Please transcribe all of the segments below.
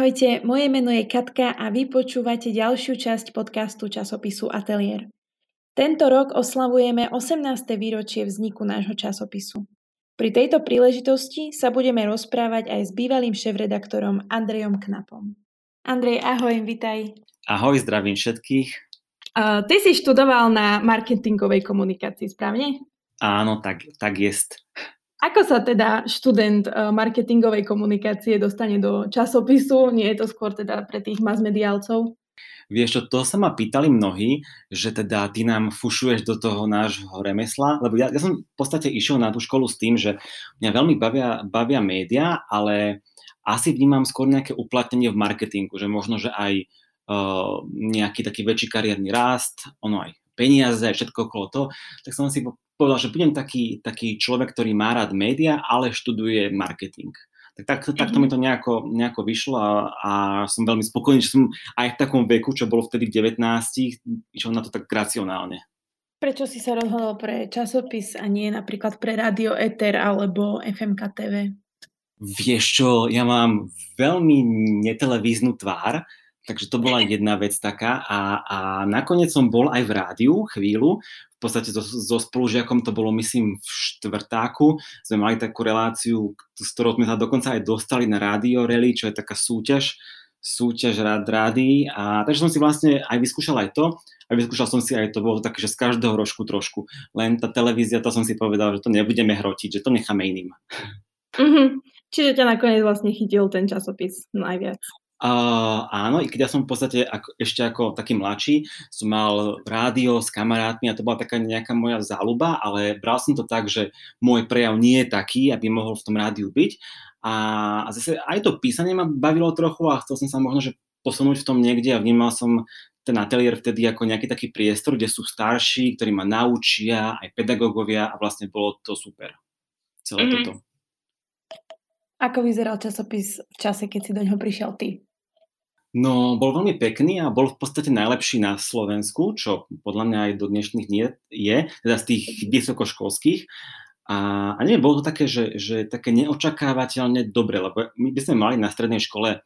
Ahojte, moje meno je Katka a vy počúvate ďalšiu časť podcastu časopisu Atelier. Tento rok oslavujeme 18. výročie vzniku nášho časopisu. Pri tejto príležitosti sa budeme rozprávať aj s bývalým šéf-redaktorom Andrejom Knapom. Andrej, ahoj, vitaj. Ahoj, zdravím všetkých. Uh, ty si študoval na marketingovej komunikácii, správne? Áno, tak, tak jest. Ako sa teda študent eh, marketingovej komunikácie dostane do časopisu? Nie je to skôr teda pre tých masmediálcov? Vieš čo, to sa ma pýtali mnohí, že teda ty nám fušuješ do toho nášho remesla, lebo ja, ja som v podstate išiel na tú školu s tým, že mňa veľmi bavia, bavia média, ale asi vnímam skôr nejaké uplatnenie v marketingu, že možno, že aj uh, nejaký taký väčší kariérny rast, ono aj peniaze, všetko okolo toho, tak som si povedal, že budem taký, taký človek, ktorý má rád média, ale študuje marketing. Tak, tak, tak to mi to nejako, nejako vyšlo a, a som veľmi spokojný, že som aj v takom veku, čo bolo vtedy v 19, išiel na to tak racionálne. Prečo si sa rozhodol pre časopis a nie napríklad pre Radio Ether alebo FMK TV? Vieš čo, ja mám veľmi netelevíznu tvár, takže to bola jedna vec taká a, a nakoniec som bol aj v rádiu chvíľu, v podstate so, so spolužiakom to bolo, myslím, v štvrtáku. Sme mali takú reláciu, s ktorou sme sa dokonca aj dostali na Radio Rally, čo je taká súťaž, súťaž rád rády. A takže som si vlastne aj vyskúšal aj to, a vyskúšal som si aj to, bolo také, že z každého rožku trošku. Len tá televízia, to som si povedal, že to nebudeme hrotiť, že to necháme iným. Mm-hmm. Čiže ťa nakoniec vlastne chytil ten časopis najviac. Uh, áno, i keď ja som v podstate ako, ešte ako taký mladší, som mal rádio s kamarátmi a to bola taká nejaká moja záľuba, ale bral som to tak, že môj prejav nie je taký, aby mohol v tom rádiu byť. A, a zase aj to písanie ma bavilo trochu a chcel som sa možno že posunúť v tom niekde a vnímal som ten ateliér vtedy ako nejaký taký priestor, kde sú starší, ktorí ma naučia, aj pedagógovia a vlastne bolo to super. Celé mm-hmm. toto. Ako vyzeral časopis v čase, keď si do ňoho prišiel ty? No, bol veľmi pekný a bol v podstate najlepší na Slovensku, čo podľa mňa aj do dnešných dní je, teda z tých vysokoškolských. A, a neviem, bolo to také, že, že také neočakávateľne dobre, lebo my by sme mali na strednej škole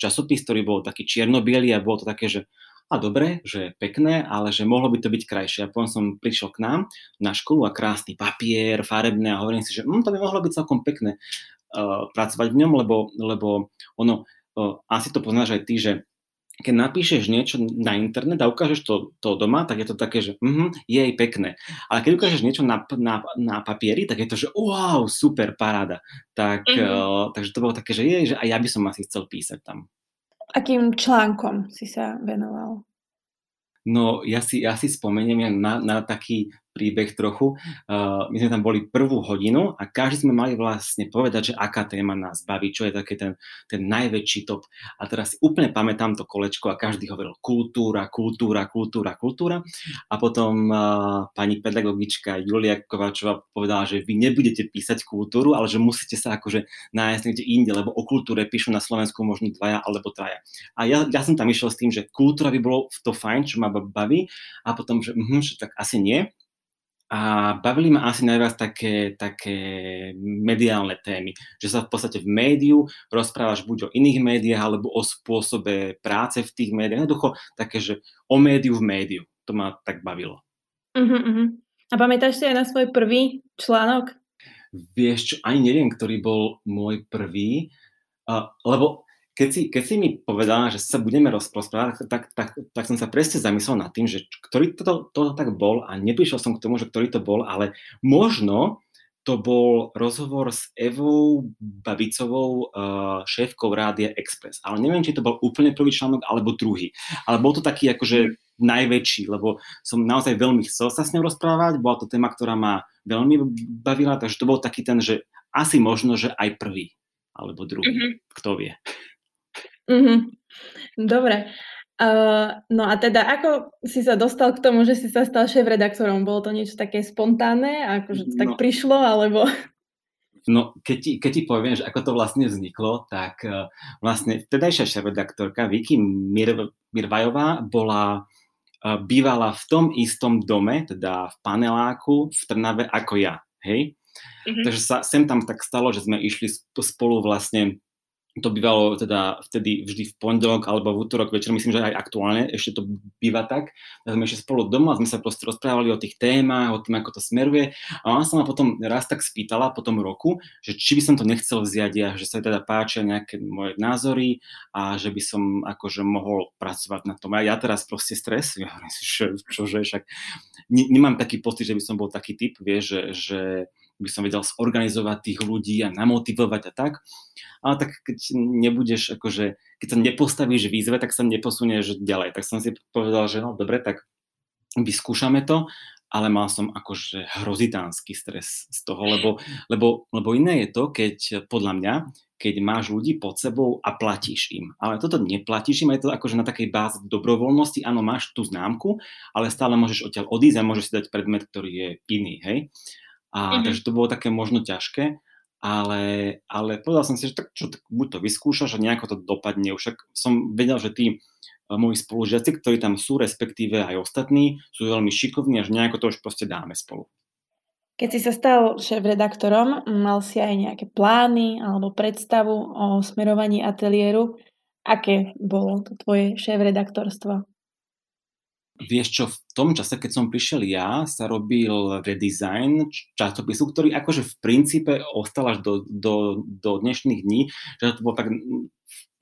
časopis, ktorý bol taký čierno a bolo to také, že a dobre, že pekné, ale že mohlo by to byť krajšie. A potom som prišiel k nám na školu a krásny papier, farebné a hovorím si, že hm, to by mohlo byť celkom pekné uh, pracovať v ňom, lebo, lebo ono, asi to poznáš aj ty, že keď napíšeš niečo na internet a ukážeš to, to doma, tak je to také, že mm, je aj pekné. Ale keď ukážeš niečo na, na, na papieri, tak je to, že wow, super, paráda. Tak, mm-hmm. uh, takže to bolo také, že je, že aj ja by som asi chcel písať tam. Akým článkom si sa venoval? No ja si, ja si spomeniem na, na taký príbeh trochu. My sme tam boli prvú hodinu a každý sme mali vlastne povedať, že aká téma nás baví, čo je taký ten, ten najväčší top. A teraz si úplne pamätám to kolečko a každý hovoril kultúra, kultúra, kultúra, kultúra. A potom pani pedagogička Julia Kovačová povedala, že vy nebudete písať kultúru, ale že musíte sa akože nájsť niekde inde, lebo o kultúre píšu na Slovensku možno dvaja alebo traja. A ja, ja som tam išiel s tým, že kultúra by bolo to fajn, čo ma baví, a potom, že, mm, že tak asi nie. A bavili ma asi najviac také, také mediálne témy, že sa v podstate v médiu rozprávaš buď o iných médiách, alebo o spôsobe práce v tých médiách. Jednoducho také, že o médiu v médiu. To ma tak bavilo. Uh-huh, uh-huh. A pamätáš si aj na svoj prvý článok? Vieš čo, ani neviem, ktorý bol môj prvý, uh, lebo keď si, keď si mi povedala, že sa budeme rozprávať, tak, tak, tak som sa presne zamyslel nad tým, že ktorý to, to tak bol a neprišiel som k tomu, že ktorý to bol, ale možno to bol rozhovor s Evou Babicovou, uh, šéfkou Rádia Express. Ale neviem, či to bol úplne prvý článok, alebo druhý. Ale bol to taký akože najväčší, lebo som naozaj veľmi chcel sa s ňou rozprávať. Bola to téma, ktorá ma veľmi bavila, takže to bol taký ten, že asi možno, že aj prvý, alebo druhý. Mm-hmm. Kto vie. Mm-hmm. Dobre. Uh, no a teda, ako si sa dostal k tomu, že si sa stal šéf-redaktorom? Bolo to niečo také spontánne, akože to tak no. prišlo, alebo... No, keď ti, keď ti poviem, že ako to vlastne vzniklo, tak uh, vlastne vtedajšia šéf-redaktorka Vicky Mir- Mirvajová bola uh, bývala v tom istom dome, teda v paneláku v Trnave ako ja, hej? Mm-hmm. Takže sa sem tam tak stalo, že sme išli spolu vlastne to bývalo teda vtedy vždy v pondelok alebo v útorok večer, myslím, že aj aktuálne ešte to býva tak. Tak sme ešte spolu doma, sme sa proste rozprávali o tých témach, o tom, ako to smeruje. A ona sa ma potom raz tak spýtala po tom roku, že či by som to nechcel vziať ja, že sa teda páčia nejaké moje názory a že by som akože mohol pracovať na tom. A ja teraz proste stres, ja že, čože, však nemám taký pocit, že by som bol taký typ, vieš, že, že by som vedel zorganizovať tých ľudí a namotivovať a tak. Ale tak keď nebudeš, akože, keď sa nepostavíš výzve, tak sa neposunieš ďalej. Tak som si povedal, že no dobre, tak vyskúšame to, ale mal som akože hrozitánsky stres z toho, lebo, lebo, lebo iné je to, keď podľa mňa, keď máš ľudí pod sebou a platíš im. Ale toto neplatíš im, je to akože na takej báze dobrovoľnosti, áno, máš tú známku, ale stále môžeš odtiaľ odísť a môžeš si dať predmet, ktorý je iný, hej. A, mm-hmm. Takže to bolo také možno ťažké, ale, ale povedal som si, že tak, čo, tak buď to vyskúšaš a nejako to dopadne. Však som vedel, že tí e, moji spolužiaci, ktorí tam sú, respektíve aj ostatní, sú veľmi šikovní a že nejako to už proste dáme spolu. Keď si sa stal šéf-redaktorom, mal si aj nejaké plány alebo predstavu o smerovaní ateliéru. Aké bolo to tvoje šéf-redaktorstvo? Vieš čo, v tom čase, keď som prišiel ja, sa robil redesign časopisu, ktorý akože v princípe ostal až do, do, do dnešných dní, že to bolo tak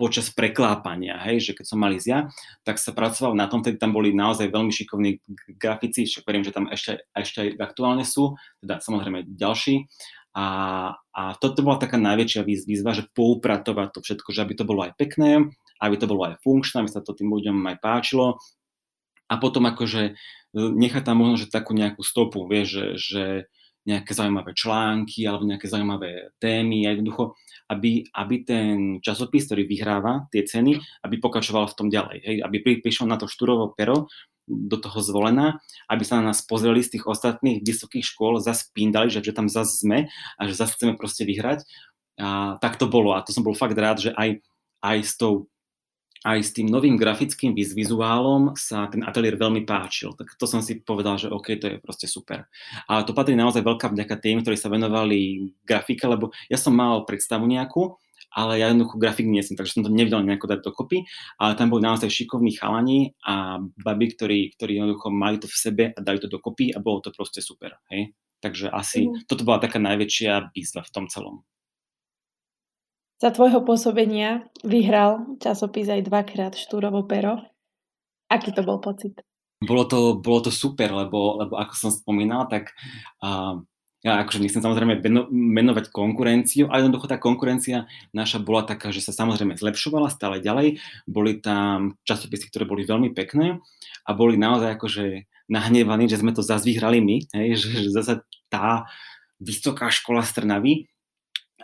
počas preklápania, hej, že keď som mal ísť ja, tak sa pracoval na tom, tedy tam boli naozaj veľmi šikovní grafici, čo verím, že tam ešte, ešte aj aktuálne sú, teda samozrejme ďalší. A, a toto bola taká najväčšia výzva, že poupratovať to všetko, že aby to bolo aj pekné, aby to bolo aj funkčné, aby sa to tým ľuďom aj páčilo, a potom akože e, nechať tam možno, že takú nejakú stopu, vieš, že, že nejaké zaujímavé články alebo nejaké zaujímavé témy a jednoducho, aby, aby ten časopis, ktorý vyhráva tie ceny, aby pokračoval v tom ďalej, hej, aby pri, prišiel na to štúrovo pero do toho zvolená, aby sa na nás pozreli z tých ostatných vysokých škôl, zase píndali, že, že tam zase sme a že zase chceme proste vyhrať. A tak to bolo a to som bol fakt rád, že aj, aj s tou aj s tým novým grafickým vizuálom sa ten ateliér veľmi páčil. Tak to som si povedal, že OK, to je proste super. A to patrí naozaj veľká vďaka tým, ktorí sa venovali grafike, lebo ja som mal predstavu nejakú, ale ja jednoducho grafik nie som, takže som to nevedel nejako dať dokopy, ale tam boli naozaj šikovní chalani a baby, ktorí, ktorí jednoducho mali to v sebe a dali to dokopy a bolo to proste super. Hej? Takže asi mm. toto bola taká najväčšia výzva v tom celom. Za tvojho pôsobenia vyhral časopis aj dvakrát Štúrovo pero. Aký to bol pocit? Bolo to, bolo to super, lebo, lebo ako som spomínal, tak uh, ja akože nechcem samozrejme menovať konkurenciu, ale jednoducho tá konkurencia naša bola taká, že sa samozrejme zlepšovala stále ďalej. Boli tam časopisy, ktoré boli veľmi pekné a boli naozaj akože nahnevaní, že sme to zase vyhrali my, hej, že, že zase tá vysoká škola Strnavy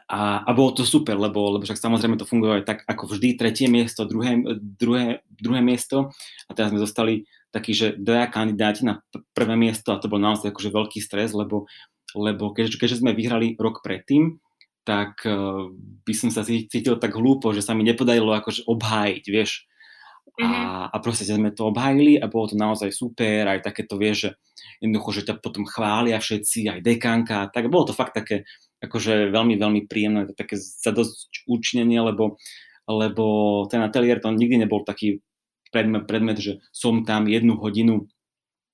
a, a bolo to super, lebo, lebo však samozrejme to fungovalo tak ako vždy, tretie miesto, druhé, druhé, druhé miesto a teraz sme zostali takí, že dvaja kandidáti na prvé miesto a to bol naozaj akože veľký stres, lebo, lebo keďže, keďže sme vyhrali rok predtým, tak uh, by som sa cítil tak hlúpo, že sa mi nepodarilo akože obhájiť, vieš. A, mm-hmm. a proste sme to obhájili a bolo to naozaj super, aj takéto, vieš, že jednoducho, že ťa potom chvália všetci, aj dekanka, tak bolo to fakt také, akože veľmi, veľmi príjemné, také zadosť učinenie, lebo, lebo ten ateliér to nikdy nebol taký predmet, predmet, že som tam jednu hodinu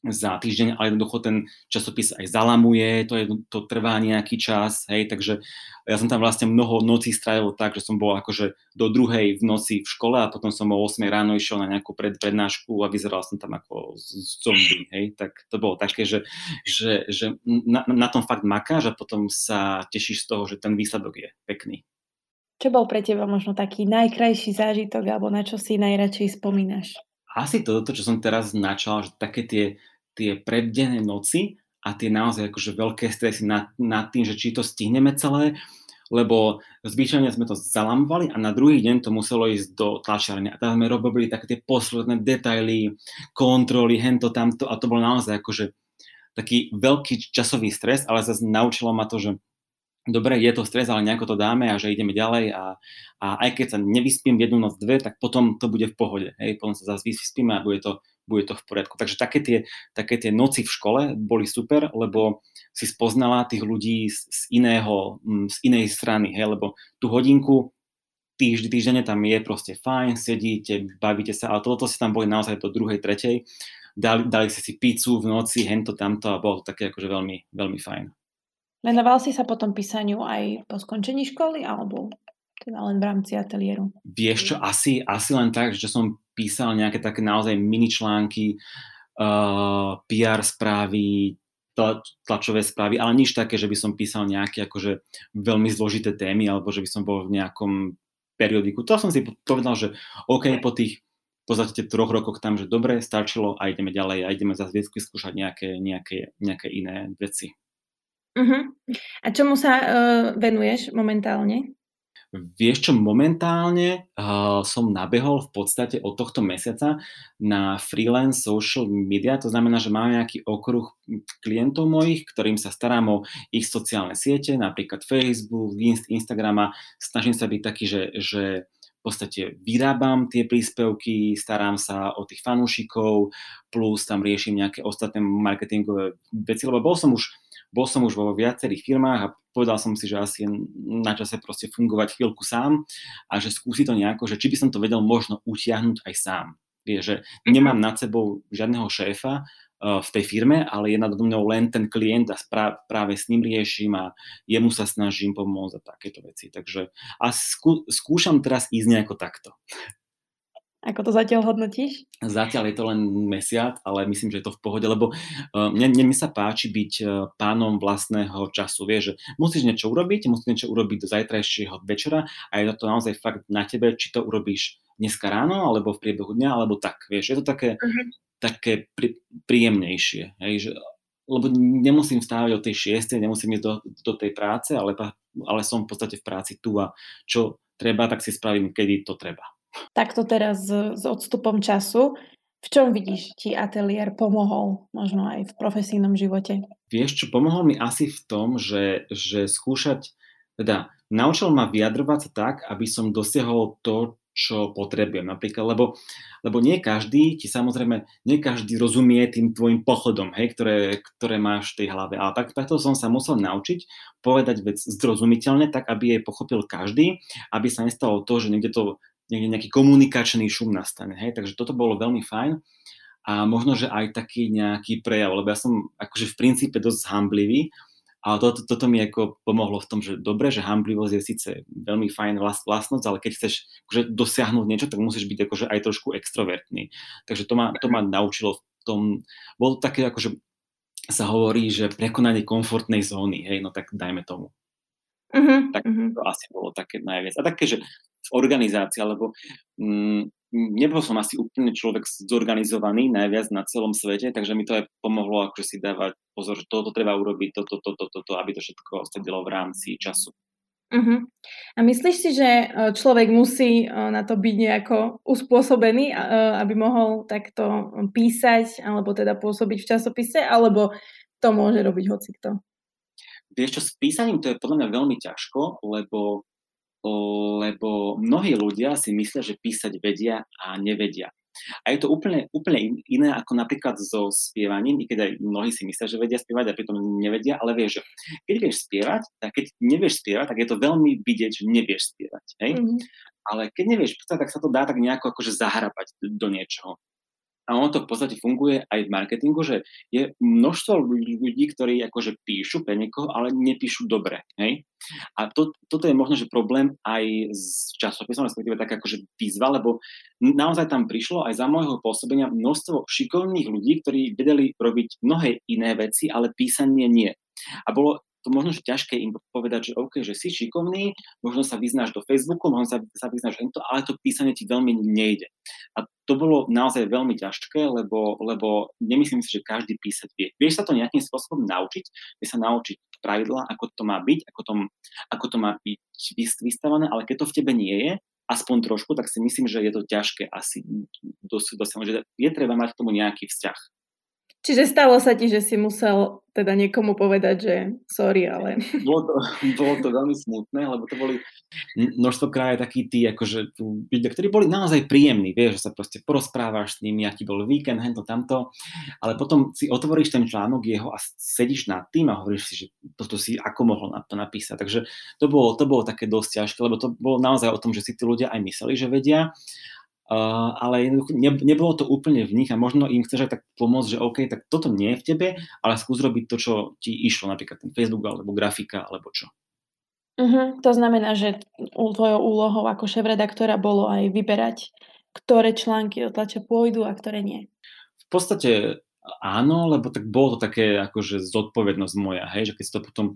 za týždeň, ale jednoducho ten časopis aj zalamuje, to, je, to trvá nejaký čas, hej, takže ja som tam vlastne mnoho nocí strávil tak, že som bol akože do druhej v noci v škole a potom som o 8 ráno išiel na nejakú pred, prednášku a vyzeral som tam ako zombie, hej, tak to bolo také, že, že, že na, na tom fakt makáš a potom sa tešíš z toho, že ten výsledok je pekný. Čo bol pre teba možno taký najkrajší zážitok alebo na čo si najradšej spomínaš? Asi to, to, čo som teraz načal, že také tie tie preddené noci a tie naozaj akože veľké stresy nad, nad tým, že či to stihneme celé, lebo zvyčajne sme to zalamovali a na druhý deň to muselo ísť do tlačiarne. A tam sme robili také tie posledné detaily, kontroly, hento, tamto a to bol naozaj akože taký veľký časový stres, ale zase naučilo ma to, že dobre, je to stres, ale nejako to dáme a že ideme ďalej a, a aj keď sa nevyspím jednu noc, dve, tak potom to bude v pohode, hej, potom sa zase vyspíme a bude to bude to v poriadku. Takže také tie, také tie noci v škole boli super, lebo si spoznala tých ľudí z, z, iného, mm, z inej strany, hej, lebo tú hodinku týždň, týždenne tam je proste fajn, sedíte, bavíte sa, ale toto si tam boli naozaj do druhej, tretej, dali, dali si si pizzu v noci, hento, tamto a bolo to také akože veľmi, veľmi fajn. Venoval si sa potom písaniu aj po skončení školy, alebo teda len v rámci ateliéru? Vieš čo, asi, asi len tak, že som písal nejaké také naozaj mini články, uh, PR správy, tlačové správy, ale nič také, že by som písal nejaké akože veľmi zložité témy, alebo že by som bol v nejakom periodiku. To som si povedal, že OK, po tých v podstate troch rokoch tam, že dobre, stačilo a ideme ďalej a ideme zase vyskúšať nejaké, nejaké, nejaké iné veci. Uh-huh. A čomu sa uh, venuješ momentálne? Vieš čo, momentálne uh, som nabehol v podstate od tohto mesiaca na freelance social media, to znamená, že mám nejaký okruh klientov mojich, ktorým sa starám o ich sociálne siete, napríklad Facebook, Instagram a snažím sa byť taký, že, že v podstate vyrábam tie príspevky, starám sa o tých fanúšikov, plus tam riešim nejaké ostatné marketingové veci, lebo bol som už bol som už vo viacerých firmách a povedal som si, že asi je na čase proste fungovať chvíľku sám a že skúsi to nejako, že či by som to vedel možno utiahnuť aj sám. Vie, že mhm. nemám nad sebou žiadneho šéfa uh, v tej firme, ale je nad mnou len ten klient a sprá- práve s ním riešim a jemu sa snažím pomôcť a takéto veci. Takže a skú- skúšam teraz ísť nejako takto. Ako to zatiaľ hodnotíš? Zatiaľ je to len mesiac, ale myslím, že je to v pohode, lebo uh, mne, mne sa páči byť uh, pánom vlastného času. Vieš, že musíš niečo urobiť, musíš niečo urobiť do zajtrajšieho večera a je to naozaj fakt na tebe, či to urobíš dneska ráno, alebo v priebehu dňa, alebo tak. Vieš, je to také, uh-huh. také pri, príjemnejšie. Hej, že, lebo nemusím vstávať od tej šiestej, nemusím ísť do, do tej práce, ale, ale som v podstate v práci tu a čo treba, tak si spravím, kedy to treba. Takto teraz s, odstupom času, v čom vidíš, ti ateliér pomohol možno aj v profesijnom živote? Vieš čo, pomohol mi asi v tom, že, že skúšať, teda naučil ma vyjadrovať tak, aby som dosiahol to, čo potrebujem. Napríklad, lebo, lebo nie každý ti samozrejme, nie každý rozumie tým tvojim pochodom, hej, ktoré, ktoré máš v tej hlave. Ale tak, takto som sa musel naučiť povedať vec zrozumiteľne, tak aby jej pochopil každý, aby sa nestalo to, že niekde to niekde nejaký komunikačný šum nastane. Hej? Takže toto bolo veľmi fajn a možno, že aj taký nejaký prejav, lebo ja som akože v princípe dosť hamblivý, ale toto, toto mi ako pomohlo v tom, že dobre, že hamblivosť je síce veľmi fajn vlast, vlastnosť, ale keď chceš akože dosiahnuť niečo, tak musíš byť akože aj trošku extrovertný. Takže to ma, to ma naučilo v tom, bolo to také akože sa hovorí, že prekonanie komfortnej zóny, hej, no tak dajme tomu. Uh-huh, tak uh-huh. to asi bolo také najviac. A také, že organizácia, lebo mm, nebol som asi úplne človek zorganizovaný najviac na celom svete, takže mi to aj pomohlo akože si dávať pozor, že toto treba urobiť, toto, toto, toto, to, aby to všetko sedelo v rámci času. Uh-huh. A myslíš si, že e, človek musí e, na to byť nejako uspôsobený, e, aby mohol takto písať alebo teda pôsobiť v časopise, alebo to môže robiť hocikto? Vieš čo, s písaním to je podľa mňa veľmi ťažko, lebo lebo mnohí ľudia si myslia, že písať vedia a nevedia. A je to úplne, úplne iné ako napríklad so spievaním, i keď aj mnohí si myslia, že vedia spievať a pritom nevedia, ale vieš, že keď vieš spievať, tak keď nevieš spievať, tak je to veľmi vidieť, že nevieš spievať. Hej? Mm-hmm. Ale keď nevieš spievať, tak sa to dá tak nejako akože zahrapať do niečoho a ono to v podstate funguje aj v marketingu, že je množstvo ľudí, ktorí akože píšu pre niekoho, ale nepíšu dobre. Hej? A to, toto je možno, že problém aj s časopisom, respektíve tak akože výzva, lebo naozaj tam prišlo aj za môjho pôsobenia množstvo šikovných ľudí, ktorí vedeli robiť mnohé iné veci, ale písanie nie. A bolo to možno, že ťažké im povedať, že OK, že si šikovný, možno sa vyznáš do Facebooku, možno sa, sa vyznáš to, ale to písanie ti veľmi nejde. A to bolo naozaj veľmi ťažké, lebo, lebo nemyslím si, že každý písať vie. Vieš sa to nejakým spôsobom naučiť, vieš sa naučiť pravidla, ako to má byť, ako to, ako to má byť vystavané, ale keď to v tebe nie je, aspoň trošku, tak si myslím, že je to ťažké asi dosiahnuť, že je treba mať k tomu nejaký vzťah. Čiže stalo sa ti, že si musel teda niekomu povedať, že sorry, ale... Bolo to, bolo to veľmi smutné, lebo to boli množstvo kraje takí tí, akože ľudia, ktorí boli naozaj príjemní, vieš, že sa proste porozprávaš s nimi, aký bol víkend, hento, tamto, ale potom si otvoríš ten článok jeho a sedíš nad tým a hovoríš si, že toto si ako mohol na to napísať. Takže to bolo, to bolo také dosť ťažké, lebo to bolo naozaj o tom, že si tí ľudia aj mysleli, že vedia Uh, ale ne, nebolo to úplne v nich a možno im chceš aj tak pomôcť, že OK, tak toto nie je v tebe, ale skús robiť to, čo ti išlo, napríklad ten Facebook alebo grafika alebo čo. Uh-huh. To znamená, že tvojou úlohou ako šéf-redaktora bolo aj vyberať, ktoré články do tlače pôjdu a ktoré nie. V podstate áno, lebo tak bolo to také akože zodpovednosť moja, hej, že keď si to potom,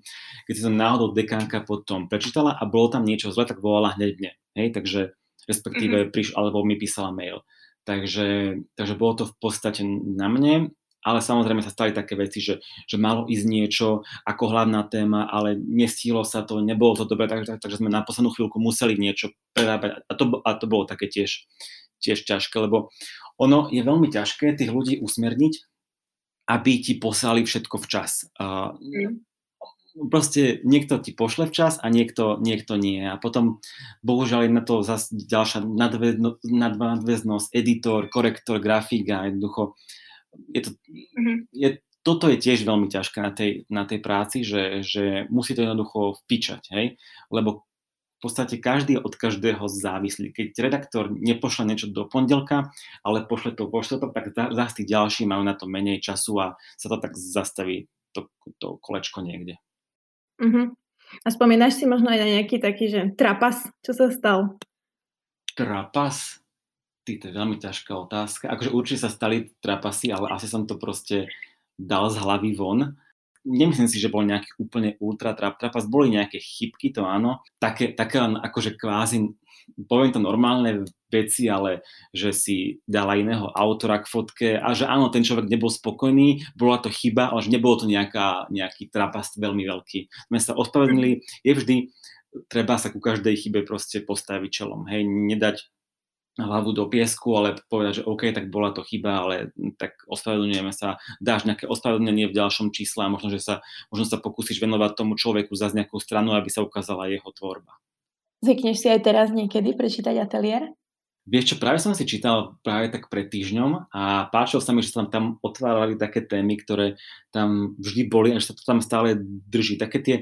keď si to náhodou dekánka potom prečítala a bolo tam niečo zle, tak volala hneď mne, hej, takže respektíve mm-hmm. priš, alebo mi písala mail. Takže, takže bolo to v podstate na mne, ale samozrejme sa stali také veci, že, že malo ísť niečo ako hlavná téma, ale nestihlo sa to, nebolo to dobré, takže, takže sme na poslednú chvíľku museli niečo prerábať a to, a to bolo také tiež, tiež ťažké, lebo ono je veľmi ťažké tých ľudí usmerniť, aby ti poslali všetko včas. Uh, proste niekto ti pošle včas a niekto, niekto nie. A potom bohužiaľ je na to zase ďalšia nadväzno, nadväznosť, editor, korektor, grafik a jednoducho je to, mm-hmm. je, toto je tiež veľmi ťažké na tej, na tej práci, že, že musí to jednoducho vpičať, hej? lebo v podstate každý od každého závislý. Keď redaktor nepošle niečo do pondelka, ale pošle to vo štvrtok, tak zase tí ďalší majú na to menej času a sa to tak zastaví to, to kolečko niekde. Uh-huh. A spomínaš si možno aj na nejaký taký, že trapas, čo sa stal? Trapas? Ty, to je veľmi ťažká otázka. Akože určite sa stali trapasy, ale asi som to proste dal z hlavy von. Nemyslím si, že bol nejaký úplne ultra trap, trapas. Boli nejaké chybky, to áno. Také, také akože kvázi poviem to normálne veci, ale že si dala iného autora k fotke a že áno, ten človek nebol spokojný, bola to chyba, ale že nebolo to nejaká, nejaký trapast veľmi veľký. Sme sa ospravedlnili, je vždy, treba sa ku každej chybe proste postaviť čelom, hej, nedať hlavu do piesku, ale povedať, že OK, tak bola to chyba, ale tak ospravedlňujeme sa, dáš nejaké ospravedlnenie v ďalšom čísle a možno, že sa, možno sa pokúsiš venovať tomu človeku za nejakú stranu, aby sa ukázala jeho tvorba. Zvykneš si aj teraz niekedy prečítať ateliér? Vieš čo, práve som si čítal práve tak pred týždňom a páčilo sa mi, že sa tam, tam otvárali také témy, ktoré tam vždy boli a že sa to tam stále drží. Také tie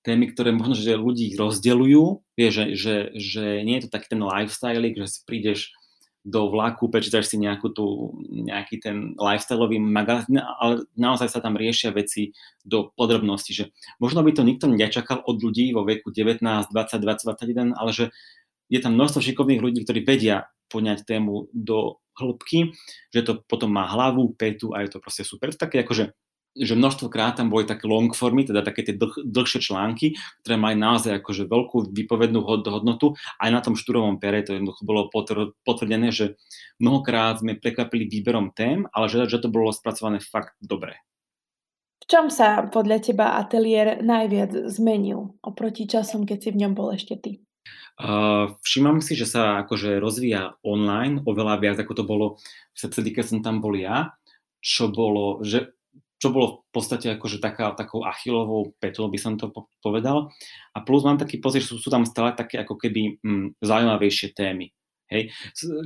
témy, ktoré možno, že ľudí rozdeľujú, vieš, že, že, že nie je to taký ten lifestyle, že si prídeš do vlaku, prečítaš si nejakú tú, nejaký ten lifestyleový magazín, ale naozaj sa tam riešia veci do podrobnosti, že možno by to nikto nečakal od ľudí vo veku 19, 20, 20, 21, ale že je tam množstvo šikovných ľudí, ktorí vedia poňať tému do hĺbky, že to potom má hlavu, petu a je to proste super. Také akože že množstvokrát tam boli také long formy, teda také tie dlh, dlhšie články, ktoré majú naozaj akože veľkú vypovednú hodnotu. Aj na tom štúrovom pere to jednoducho bolo potvrdené, že mnohokrát sme prekvapili výberom tém, ale že, že to bolo spracované fakt dobre. V čom sa podľa teba ateliér najviac zmenil oproti časom, keď si v ňom bol ešte ty? Uh, všímam si, že sa akože rozvíja online oveľa viac, ako to bolo v vtedy, keď som tam bol ja, čo bolo, že čo bolo v podstate akože taká, takou achilovou petou, by som to povedal. A plus mám taký pocit, že sú, sú tam stále také ako keby mm, zaujímavejšie témy. Hej.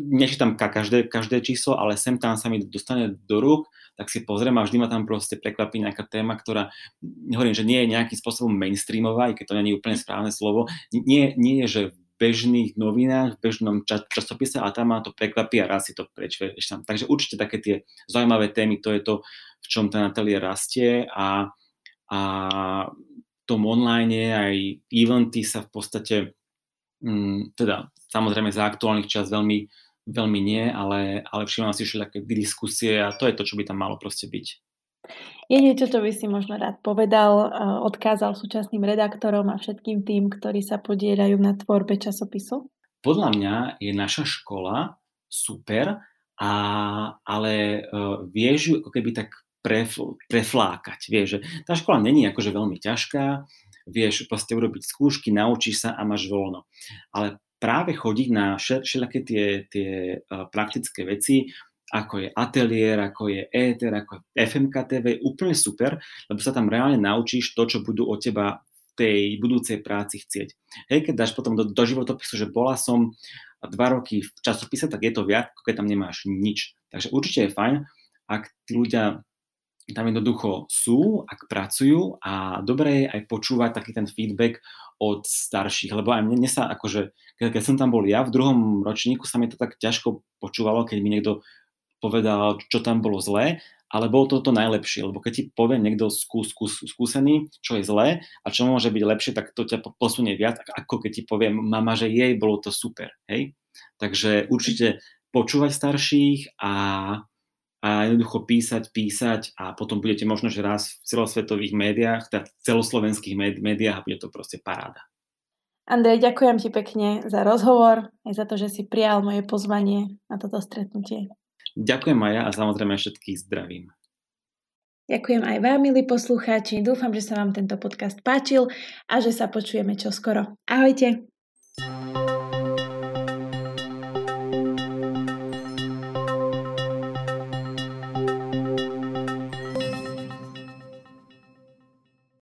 Nečítam každé, každé číslo, ale sem tam sa mi dostane do rúk, tak si pozriem a vždy ma tam proste prekvapí nejaká téma, ktorá, nehovorím, že nie je nejakým spôsobom mainstreamová, i keď to nie je úplne správne slovo, nie, nie je, že bežných novinách, v bežnom časopise a tam ma to prekvapí a raz si to prečveš tam. Takže určite také tie zaujímavé témy, to je to, v čom ten ateliér rastie a, a v tom online aj eventy sa v podstate, mm, teda samozrejme za aktuálnych čas veľmi, veľmi nie, ale, ale všímam si všetky diskusie a to je to, čo by tam malo proste byť. Je niečo, čo by si možno rád povedal, odkázal súčasným redaktorom a všetkým tým, ktorí sa podielajú na tvorbe časopisu? Podľa mňa je naša škola super, a, ale uh, vieš ju ako keby tak prefl, preflákať. Vieš, že tá škola není akože veľmi ťažká, vieš proste urobiť skúšky, naučíš sa a máš voľno. Ale práve chodiť na všelijaké tie, tie uh, praktické veci, ako je ateliér, ako je éter, ako je FMK TV, úplne super, lebo sa tam reálne naučíš to, čo budú od teba v tej budúcej práci chcieť. Hej, keď dáš potom do, do životopisu, že bola som dva roky v časopise, tak je to viac, ako keď tam nemáš nič. Takže určite je fajn, ak tí ľudia tam jednoducho sú, ak pracujú a dobre je aj počúvať taký ten feedback od starších, lebo aj mne, mne sa akože, keď, keď som tam bol ja v druhom ročníku, sa mi to tak ťažko počúvalo, keď mi niekto povedal, čo tam bolo zlé, ale bolo to to najlepšie, lebo keď ti povie niekto skús, skús, skúsený, čo je zlé a čo môže byť lepšie, tak to ťa posunie viac, ako keď ti povie mama, že jej, bolo to super, hej? Takže určite počúvať starších a a jednoducho písať, písať a potom budete možno, že raz v celosvetových médiách, teda celoslovenských médiách a bude to proste paráda. Andrej, ďakujem ti pekne za rozhovor aj za to, že si prijal moje pozvanie na toto stretnutie. Ďakujem aj ja a samozrejme všetkých zdravím. Ďakujem aj vám, milí poslucháči. Dúfam, že sa vám tento podcast páčil a že sa počujeme čoskoro. Ahojte. thank you